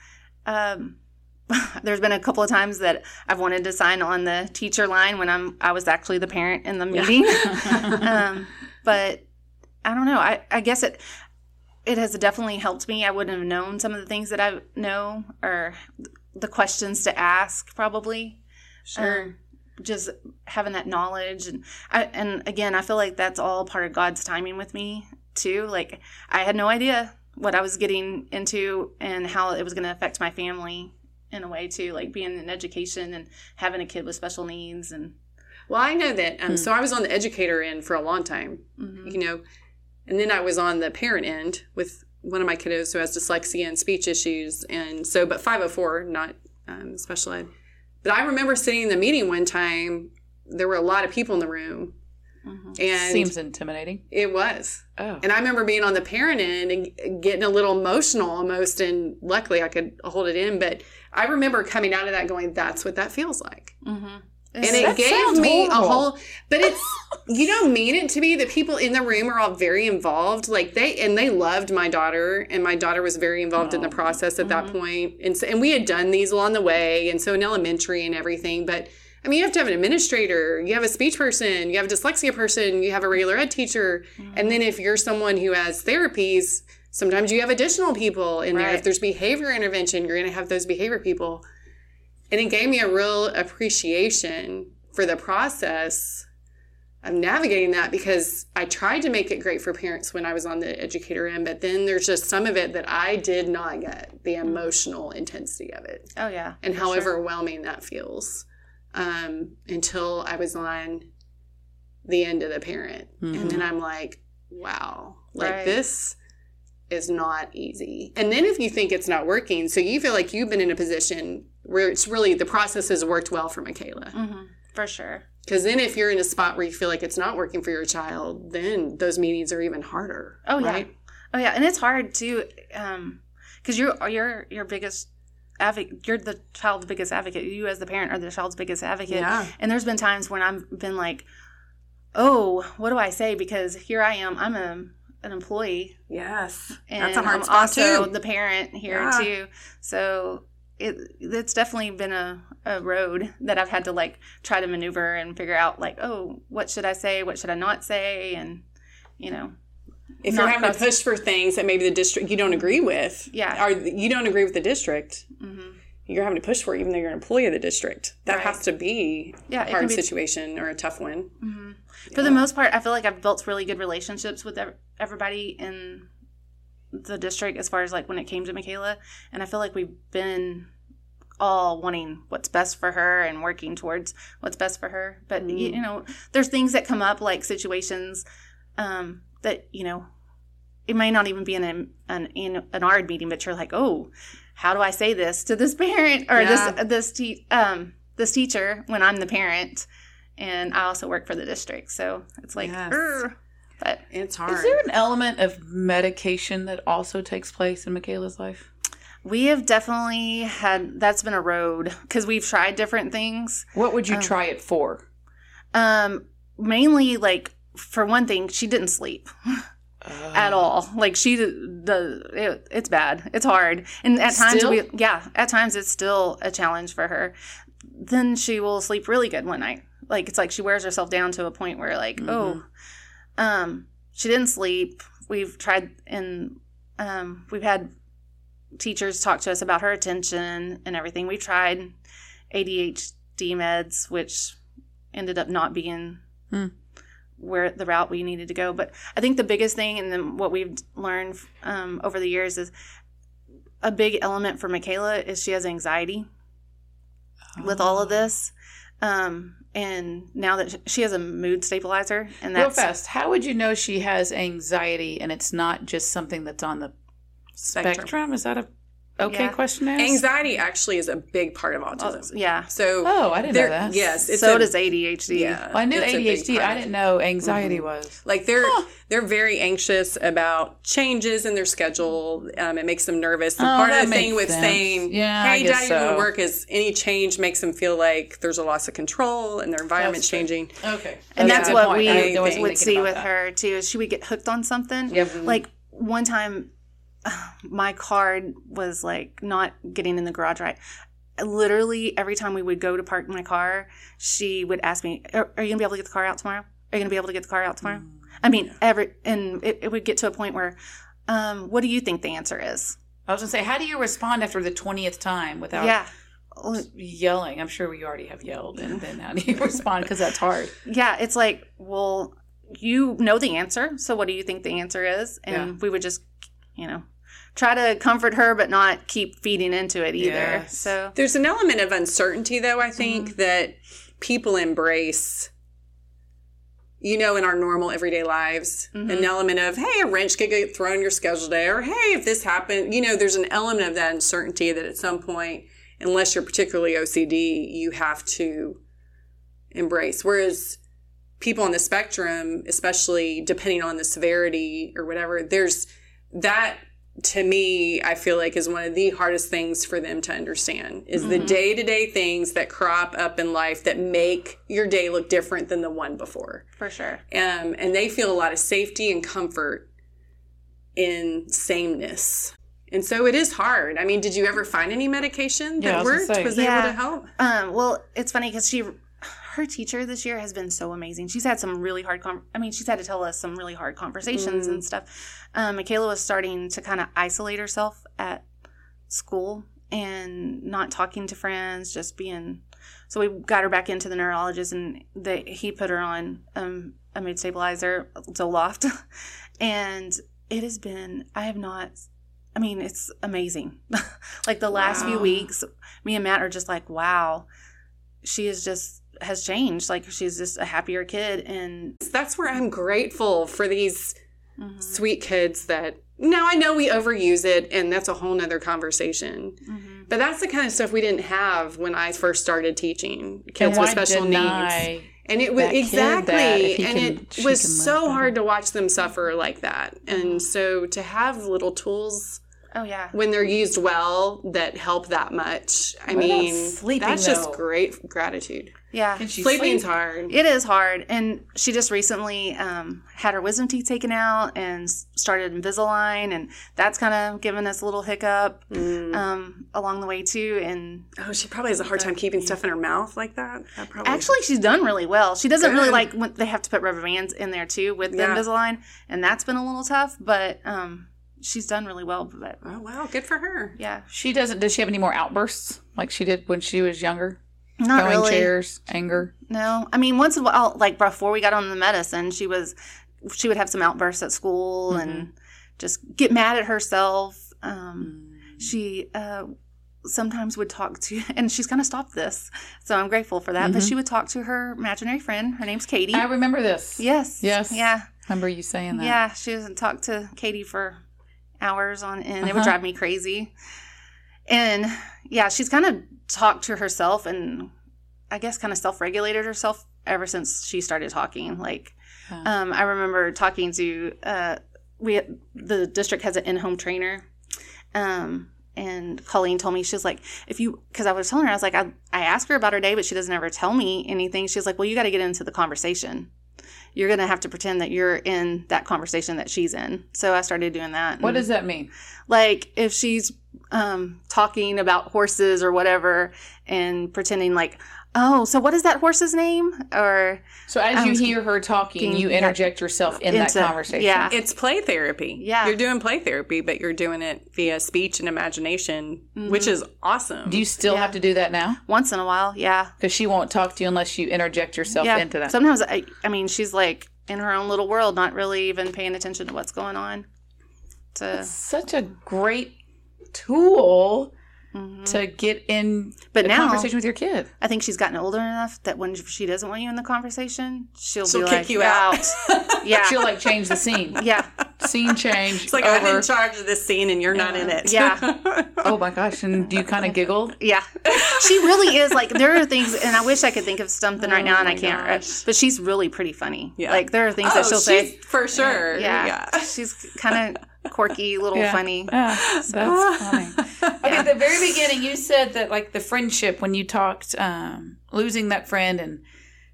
um, there's been a couple of times that I've wanted to sign on the teacher line when I'm I was actually the parent in the meeting. um, but I don't know. I, I guess it it has definitely helped me. I wouldn't have known some of the things that I know or the questions to ask probably. Um, just having that knowledge and I, and again, I feel like that's all part of God's timing with me too. Like I had no idea what I was getting into and how it was going to affect my family in a way too, like being in education and having a kid with special needs and Well, I know that. Um, So I was on the educator end for a long time, mhm. you know, and then I was on the parent end with one of my kiddos who has dyslexia and speech issues. And so, but 504, not um, special ed. But I remember sitting in the meeting one time, there were a lot of people in the room, Mhm. and it Seems intimidating. it was. Oh. And I remember being on the parent end and getting a little emotional almost. And luckily I could hold it in. But I remember coming out of that going, that's what that feels like. Mhm. And it That gave sounds me a whole, but it's, you don't mean it to be. The people in the room are all very involved. Like they, and they loved my daughter. And my daughter was very involved in the oh, process at that mm-hmm. point. And so, and we had done these along the way. And so in elementary and everything. But I mean, you have to have an administrator, you have a speech person, you have a dyslexia person, you have a regular ed teacher. And then if you're someone who has therapies, sometimes you have additional people in there. If there's behavior intervention, you're going to have those behavior people. And it gave me a real appreciation for the process of navigating that because I tried to make it great for parents when I was on the educator end, but then there's just some of it that I did not get the emotional intensity of it Oh yeah. and how sure. overwhelming that feels um, until I was on the end of the parent. And then I'm like, wow, like Right. this is not easy. And then if you think it's not working, so you feel like you've been in a position where it's really the process has worked well for Michaela. Mhm. For sure. Because then if you're in a spot where you feel like it's not working for your child, then those meetings are even harder. Oh yeah. right? Oh yeah, and it's hard too, um, because you're you're your biggest advocate. You're the child's biggest advocate. You as the parent are the child's biggest advocate. Yeah. And there's been times when I've been like, oh, what do I say? Because here I am. I'm a an employee, Yes. and That's a hard I'm spot also too. the parent here Yeah. too. So it it's definitely been a, a road that I've had to like try to maneuver and figure out like, oh, what should I say? What should I not say? And you know, if you're having to push for things that maybe the district you don't agree with, Yeah. or you don't agree with the district, Mhm. you're having to push for it even though you're an employee of the district. That Right. has to be Yeah, a hard situation or a tough one. For the most part, I feel like I've built really good relationships with everybody in the district as far as like when it came to Michaela. And I feel like we've been all wanting what's best for her and working towards what's best for her. But, y you know, there's things that come up like situations um, that, you know, it may not even be in an, an, in an ARD meeting, but you're like, oh, how do I say this to this parent or Yeah. this, this, te- um, this teacher when I'm the parent? and I also work for the district. So it's like, Yes. But It's hard. Is there an element of medication that also takes place in Michaela's life? we have definitely had that's been a road because we've tried different things. What would you um, try it for? Um, mainly like for one thing, she didn't sleep uh. at all. Like she the it, it's bad. It's hard. And at times Still? we yeah, at times it's still a challenge for her. Then she will sleep really good one night. Like it's like she wears herself down to a point where like, oh, mm-hmm. Um she didn't sleep. We've tried and um we've had teachers talk to us about her attention and everything. We tried ADHD meds which ended up not being Hmm. where the route we needed to go. But I think the biggest thing, and then what we've learned um, over the years, is a big element for Michaela is she has anxiety with all of this. Um, and now that she has a mood stabilizer, and Real that's fast. How would you know she has anxiety and it's not just something that's on the spectrum? Spectrum. Is that a okay Yeah. question to ask? Anxiety actually is a big part of autism. yeah. So Oh, I didn't know that. Yes, it's so a- does ADHD. Yeah, Well, I knew it's a big ADHD. I didn't know anxiety was. Like they're they're very anxious about changes in their schedule. Um, it makes them nervous. And Oh, part of that the thing with sense. saying, Yeah, I "Hey, guess daddy doesn't so. work," is any change makes them feel like there's a loss of control and their environment's That's true. changing. Okay. and Yeah, that's good what point. we would see with that. her too. Is she would get hooked on something. Yep. Like one time, my card was like not getting in the garage right. Literally every time we would go to park my car, she would ask me, "Are, are you gonna be able to get the car out tomorrow? Are you gonna be able to get the car out tomorrow?" Mm. I mean, every and it, it would get to a point where, um, what do you think the answer is? I was gonna say, how do you respond after the twentieth time without yeah, yelling? I'm sure we already have yelled, and then how do you respond? Because that's hard. yeah. It's like, well, you know the answer, so what do you think the answer is? And Yeah. we would just, you know, try to comfort her, but not keep feeding into it either. Yes. So There's an element of uncertainty, though, I think, Mm-hmm. that people embrace, you know, in our normal everyday lives. Mm-hmm. An element of, hey, a wrench could get thrown in your schedule today, or hey, if this happened, you know, there's an element of that uncertainty that at some point, unless you're particularly OCD, you have to embrace. Whereas people on the spectrum, especially depending on the severity or whatever, there's that to me, I feel like is one of the hardest things for them to understand is the day to day things that crop up in life that make your day look different than the one before. for sure. Um, and they feel a lot of safety and comfort in sameness. And so it is hard. I mean, did you ever find any medication Yeah, I that was worked? say. Was able to help? Um, well, it's funny because she, her teacher this year has been so amazing. She's had some really hard. Com- I mean, she's had to tell us some really hard conversations and stuff. Um, Michaela was starting to kind of isolate herself at school and not talking to friends, just being. So we got her back into the neurologist, and they, he put her on um, a mood stabilizer, Zoloft, and it has been. I have not. I mean, it's amazing. like the last few weeks, me and Matt are just like, wow, she is just has changed. Like she's just a happier kid, and That's where I'm grateful for these Mm-hmm. sweet kids that now I know we overuse it and that's a whole nother conversation. Mm-hmm. But that's the kind of stuff we didn't have when I first started teaching kids with special needs. And it was exactly, that if he and can- it was so hard to watch them suffer like that. And so to have little tools oh yeah, when they're used well that help that much, I What mean, sleeping, that's just great gratitude. yeah. Can she Sleeping's sleep? hard. It is hard, and she just recently um, had her wisdom teeth taken out and started Invisalign, and that's kind of given us a little hiccup um, along the way too. And Oh, she probably has a hard time keeping stuff in her mouth like that. that probably actually, she's done really well. She doesn't really like when they have to put rubber bands in there too with the Yeah. Invisalign, and that's been a little tough. But um, she's done really well. But Oh wow, good for her. yeah, She doesn't. Does she have any more outbursts like she did when she was younger? not Throwing really. chairs, anger. No, I mean once in a while, like before we got on the medicine, she was she would have some outbursts at school and just get mad at herself. Um, She uh, sometimes would talk to, and she's kind of stopped this, so I'm grateful for that. But she would talk to her imaginary friend. Her name's Katie. I remember this. yes, Yes. yeah, Remember you saying that? yeah. She doesn't talk to Katie for hours on end. It would Uh-huh. drive me crazy. And yeah, she's kind of talked to herself and I guess kind of self regulated herself ever since she started talking. Like, um, I remember talking to uh, we the district has an in home trainer, um, and Colleen told me she's like, if you because I was telling her I was like I I ask her about her day, but she doesn't ever tell me anything. She's like, well, you got to get into the conversation. You're going to have to pretend that you're in that conversation that she's in. So I started doing that. What does that mean? like if she's um, talking about horses or whatever and pretending like, oh, so what is that horse's name? Or So as I you um, hear her talking, you yeah. interject yourself in that conversation. yeah. It's play therapy. Yeah. You're doing play therapy, but you're doing it via speech and imagination, which mm-hmm. is awesome. Do you still Yeah. have to do that now? once in a while, yeah. Because she won't talk to you unless you interject yourself yeah. into that. Sometimes, I, I mean, she's like in her own little world, not really even paying attention to what's going on. To, Such a great tool To mm-hmm. get in But a now- conversation with your kid. I think she's gotten older enough that when she doesn't want you in the conversation, she'll, She'll be kick like, you "You're out. yeah. She'll like change the scene. yeah. Scene change. it's like I'm over. in charge of this scene and you're not in it. Yeah. Oh my gosh! And do you kind of giggle? Yeah. She really is like there are things and I wish I could think of something right Oh now and I can't. gosh. But she's really pretty funny. Yeah. Like there are things oh, that she'll she's say. for sure. Yeah. She's kind of quirky, little Yeah. funny. Yeah, that's funny. Okay, at the very beginning, you said that like the friendship when you talked um, losing that friend and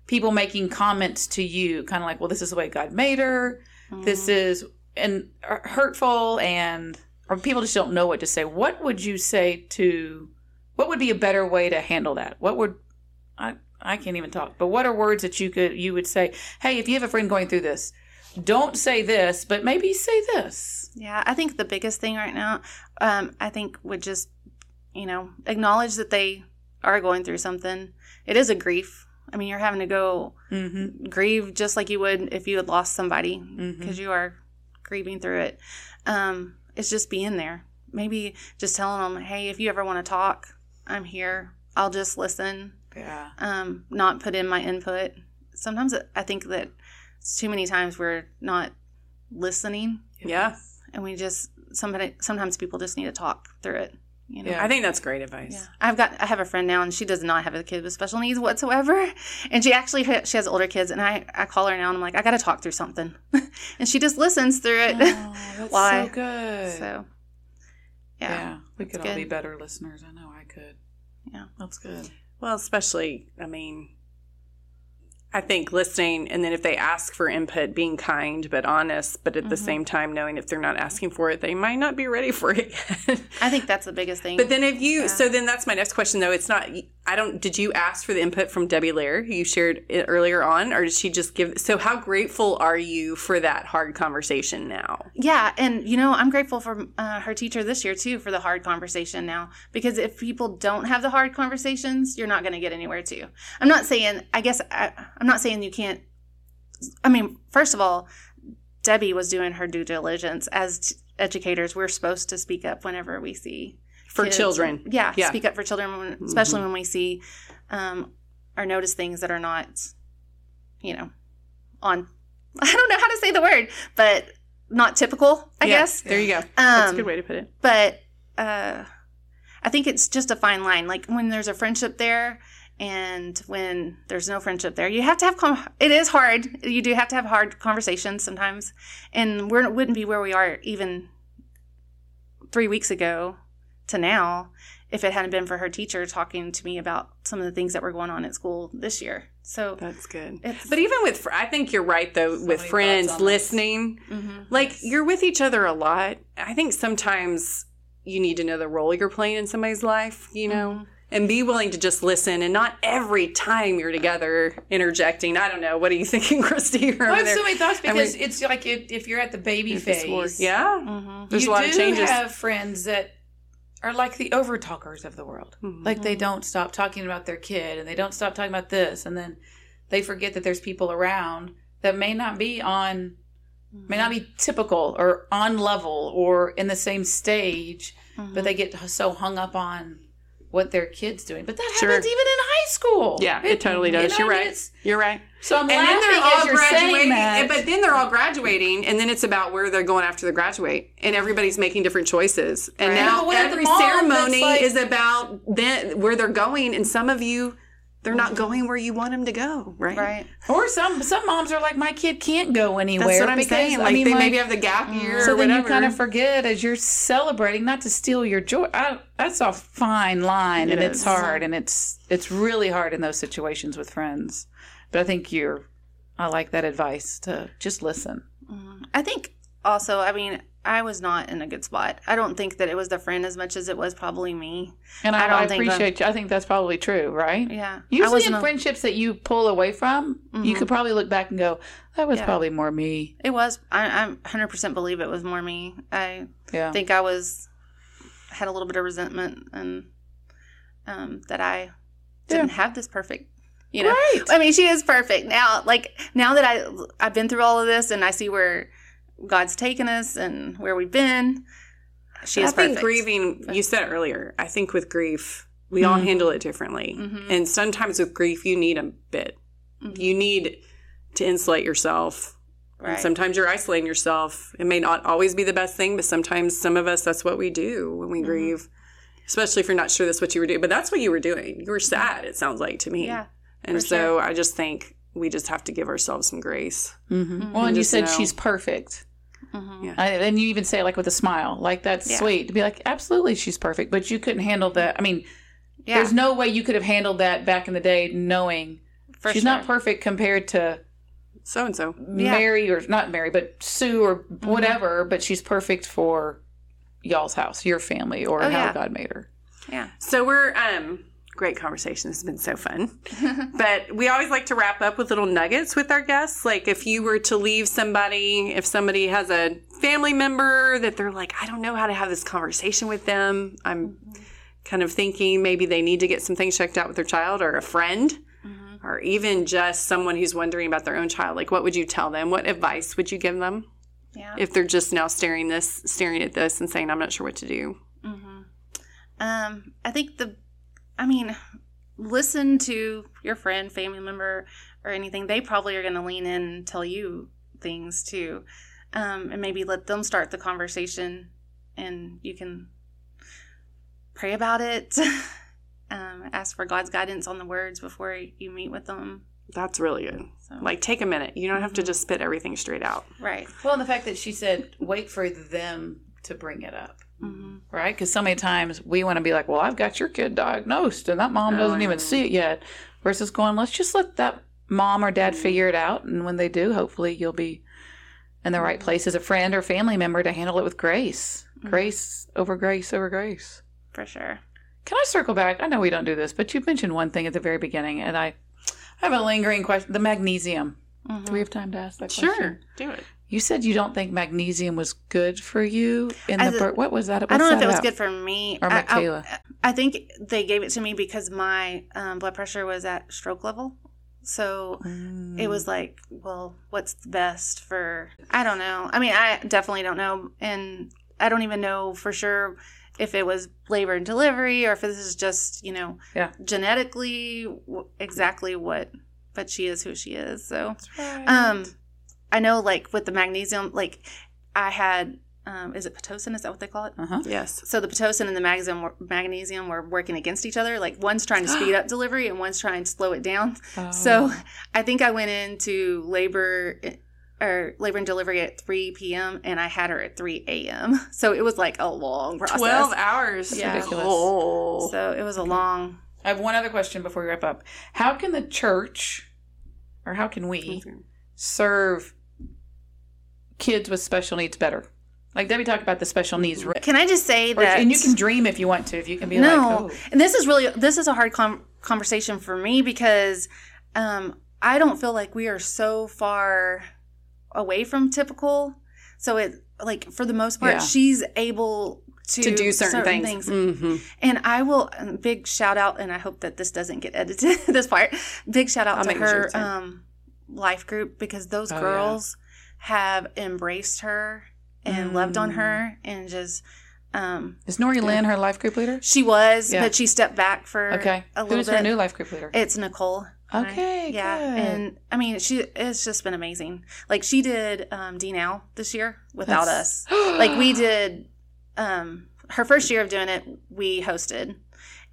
people making comments to you, kind of like, well, this is the way God made her. This is and uh, hurtful and or people just don't know what to say. What would you say to? What would be a better way to handle that? What would I? I can't even talk. But what are words that you could you would say? Hey, if you have a friend going through this, don't say this, but maybe say this. Yeah, I think the biggest thing right now, um, I think would just, you know, acknowledge that they are going through something. It is a grief. I mean, you're having to go Mm-hmm. grieve just like you would if you had lost somebody because you are grieving through it. Um, it's just being there. Maybe just telling them, hey, if you ever want to talk, I'm here. I'll just listen. Yeah. Um, not put in my input. Sometimes I think that it's too many times we're not listening Yeah. And we just somebody sometimes people just need to talk through it you know Yeah. I think that's great advice. yeah. I've got I have a friend now and she does not have a kid with special needs whatsoever. And she actually she has older kids and I I call her now and I'm like I got to talk through something. and she just listens through it. Oh, that's Why? so good. so yeah. yeah. we could all be better listeners. I know I could. Yeah. That's good. Well, especially, I mean, I think listening and then if they ask for input, being kind but honest, but at the Mm-hmm. same time knowing if they're not asking for it, they might not be ready for it yet. I think that's the biggest thing. But then if you, so then that's my next question though. It's not, I don't, did you ask for the input from Debbie Lair, who you shared earlier on, or did she just give, so how grateful are you for that hard conversation now? Yeah, and you know, I'm grateful for uh, her teacher this year too for the hard conversation now because if people don't have the hard conversations, you're not going to get anywhere too. I'm not saying, I guess, I, I'm not saying you can't. I mean, first of all, Debbie was doing her due diligence as t- educators. We're supposed to speak up whenever we see For kids. children. Yeah, Yeah. speak up for children, when, especially when we see um, or notice things that are not, you know, on. I don't know how to say the word, but not typical. I Yeah, guess. There you go. That's a Um, good way to put it. But uh, I think it's just a fine line. Like when there's a friendship there, and when there's no friendship there, you have to have. Com- it is hard. You do have to have hard conversations sometimes, and we wouldn't be where we are even three weeks ago to now if it hadn't been for her teacher talking to me about some of the things that were going on at school this year. So That's good. But even with, fr- I think you're right though, with friends thoughts on this. listening, mhm. like you're with each other a lot. I think sometimes you need to know the role you're playing in somebody's life, you know, Mm-hmm. And be willing to just listen and not every time you're together interjecting. I don't know. What are you thinking, Christy? You're I have there. so many thoughts I mean- because it's like if, if you're at the baby It's war- phase. Yeah. Mhm. There's you a lot do of changes. I have friends that are like the over talkers of the world. Mhm. Like they don't stop talking about their kid and they don't stop talking about this and then they forget that there's people around that may not be on may not be typical or on level or in the same stage, but they get so hung up on what their kid's doing. But that Sure. happens even in high school. Yeah, it totally you does. know, You're right. You're right. So I'm and then laughing they're as all you're saying graduating that. Eh, but then they're all graduating and then it's about where they're going after they graduate and everybody's making different choices and Right. Now but what if the every ceremony like- is about then where they're going and some of you they're not going where you want them to go right Right. Or some some moms are like, my kid can't go anywhere. that's what i'm because, saying I like mean, they like, maybe have the gap mm. year So or then whatever you kind of forget as you're celebrating, not to steal your joy. I, that's a fine line, It and it's hard, and it's it's really hard in those situations with friends. But I think you're I like that advice to just listen. Mm. I think also, I mean, I was not in a good spot. I don't think that it was the friend as much as it was probably me. And I, I don't I think that- appreciate you. I think that's probably true, right? Yeah. Usually in a- friendships that you pull away from, you Mhm. could probably look back and go, that was Yeah. probably more me. It was. I, I 100% believe it was more me. I Yeah. think I was had a little bit of resentment and um, that I didn't have this perfect. You know, Right. I mean, she is perfect now. Like now that I I've been through all of this and I see where God's taken us and where we've been. She I think perfect. grieving, you said earlier, I think with grief, we all Mhm. handle it differently. Mhm. And sometimes with grief, you need a bit. Mhm. You need to insulate yourself. Right. sometimes you're isolating yourself. It may not always be the best thing, but sometimes some of us, that's what we do when we Mhm. grieve, especially if you're not sure that's what you were doing. But that's what you were doing. You were sad, it sounds like to me. Yeah. And so I just think we just have to give ourselves some grace. Mm-hmm. Well, and you said know. she's perfect. Mhm. Yeah. I, and you even say it like with a smile. Like, that's Yeah. sweet. To be like, absolutely, she's perfect. But you couldn't handle that. I mean, Yeah. there's no way you could have handled that back in the day knowing for she's sure. not perfect compared to So and so. Yeah. Mary or not Mary, but Sue or whatever, but she's perfect for y'all's house, your family, or Oh, how yeah. God made her. Yeah. So we're um great conversation. This has been so fun. but we always like to wrap up with little nuggets with our guests. Like if you were to leave somebody, if somebody has a family member that they're like, I don't know how to have this conversation with them. I'm mm-hmm. kind of thinking maybe they need to get some things checked out with their child or a friend. Mm-hmm. Or even just someone who's wondering about their own child. Like, what would you tell them? What advice would you give them Yeah. if they're just now staring this, staring at this, and saying, "I'm not sure what to do"? Mm-hmm. Um, I think the, I mean, listen to your friend, family member, or anything. They probably are going to lean in and tell you things too, um, and maybe let them start the conversation, and you can pray about it. um, ask for God's guidance on the words before you meet with them. That's really good. So, Like, take a minute. You don't have to just spit everything straight out. right. Well, and the fact that she said, wait for them to bring it up. Hmm Right? Because so many times we want to be like, well, I've got your kid diagnosed and that mom Oh, doesn't even see it yet. Versus going, let's just let that mom or dad figure it out. And when they do, hopefully you'll be in the right place as a friend or family member to handle it with grace. Grace over grace over grace. For sure. Can I circle back? I know we don't do this, but you mentioned one thing at the very beginning, and I I have a lingering question. The magnesium. Mhm. Do we have time to ask that question? Sure, do it. You said you don't think magnesium was good for you in the birth. What was that? I don't know if it was good for me Or I- I- Michaela. I, think they gave it to me because my um, blood pressure was at stroke level. So about? it was like, well, what's the best for? I don't know. I mean, I definitely don't know, and I don't even know for sure if it was labor and delivery or if this is just you know Yeah. genetically w- exactly what. But she is who she is. So Mm. um, I know like with the magnesium, like I had. Um, is it pitocin? Is that what they call it? Uh huh. Yes. So the pitocin and the magnesium were, magnesium were working against each other. Like one's trying to speed up delivery and one's trying to slow it down. Oh. So I think I went into labor or labor and delivery at 3 p.m. and I had her at 3 a.m. So it was like a long process. 12 hours. Yeah. Ridiculous. Oh. So it was a long. I have one other question before we wrap up. How can the church, or how can we, serve kids with special needs better? Like Debbie talked about the special needs, or, Can I just say that? and you can dream if you want to. If you can be no, like, oh, and this is really this is a hard com- conversation for me because um, I don't feel like we are so far away from typical. So it like for the most part, Yeah. she's able to, To do certain, things. hmm And I will um, big shout out, and I hope that this doesn't get edited. this part, big shout out I'll to her um, life group because those Oh, girls have embraced her and loved on Mm. her and just. Um, is Nori Lynn her life group leader? she was, Yeah. but she stepped back for Okay, a little who's bit. her new life group leader? It's Nicole. Okay, yeah, and I mean, she it's just been amazing. Like she did um, D now this year without That's- us. like we did um, her first year of doing it, we hosted,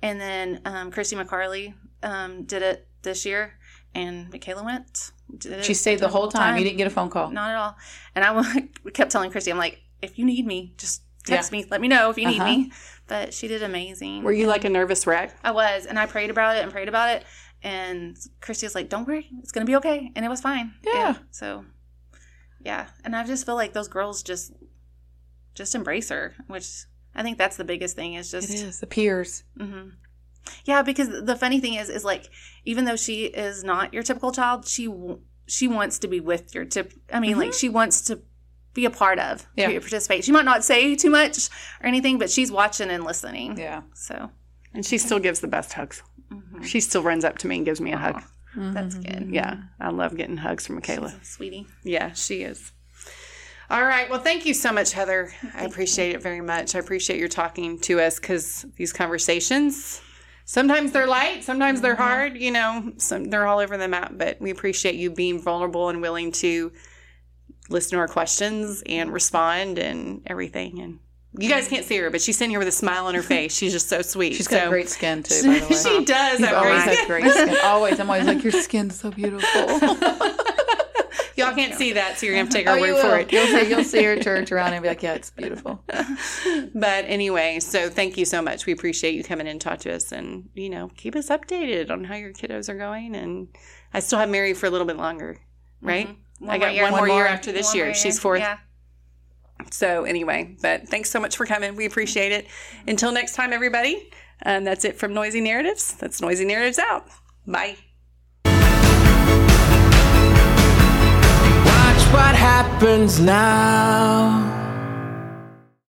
and then um, Christy McCarley um, did it this year, and Michaela went. She stayed the whole time. You didn't get a phone call. not at all. And I kept telling Christy, I'm like, if you need me, just text Yeah. me. Let me know if you need Uh-huh. me. But she did amazing. Were you like a nervous wreck? I was, and I prayed about it and prayed about it. And Christy was like, "Don't worry, it's gonna be okay," and it was fine. Yeah. so, yeah, and I just feel like those girls just just embrace her, which I think that's the biggest thing. Is just It is the peers. hmm Yeah, because the funny thing is, is like even though she is not your typical child, she she wants to be with your tip. I mean, like mm-hmm. she wants to be a part of, Yeah. to participate. She might not say too much or anything, but she's watching and listening. Yeah. So And she still gives the best hugs. Mm-hmm. She still runs up to me and gives me a hug. that's mm-hmm. good. Yeah, I love getting hugs from Michaela. Sweetie. Yeah, she is. All right. Well, thank you so much, Heather. I appreciate it very much. I appreciate your talking to us because these conversations, sometimes they're mm-hmm. light, sometimes they're mm-hmm. hard. You know, some they're all over the map. But we appreciate you being vulnerable and willing to listen to our questions and respond and everything. And you guys can't see her, but she's sitting here with a smile on her face. She's just so sweet. She's got So- great skin too, by the way. She does. You've always great skin. Always. I'm always like, your skin's so beautiful. Y'all can't see that, so you're gonna have to take our oh, word for it. You'll see, you'll see her church around and be like, yeah, it's beautiful. But anyway, so thank you so much. We appreciate you coming and talk to us and, you know, keep us updated on how your kiddos are going. And I still have Mary for a little bit longer, mm-hmm. right? One I got year. one more year more. after this One year. She's year. fourth. Yeah. So anyway, but thanks so much for coming. We appreciate it. Until next time, everybody. And that's it from Noisy Narratives. That's Noisy Narratives out. Bye. What happens now.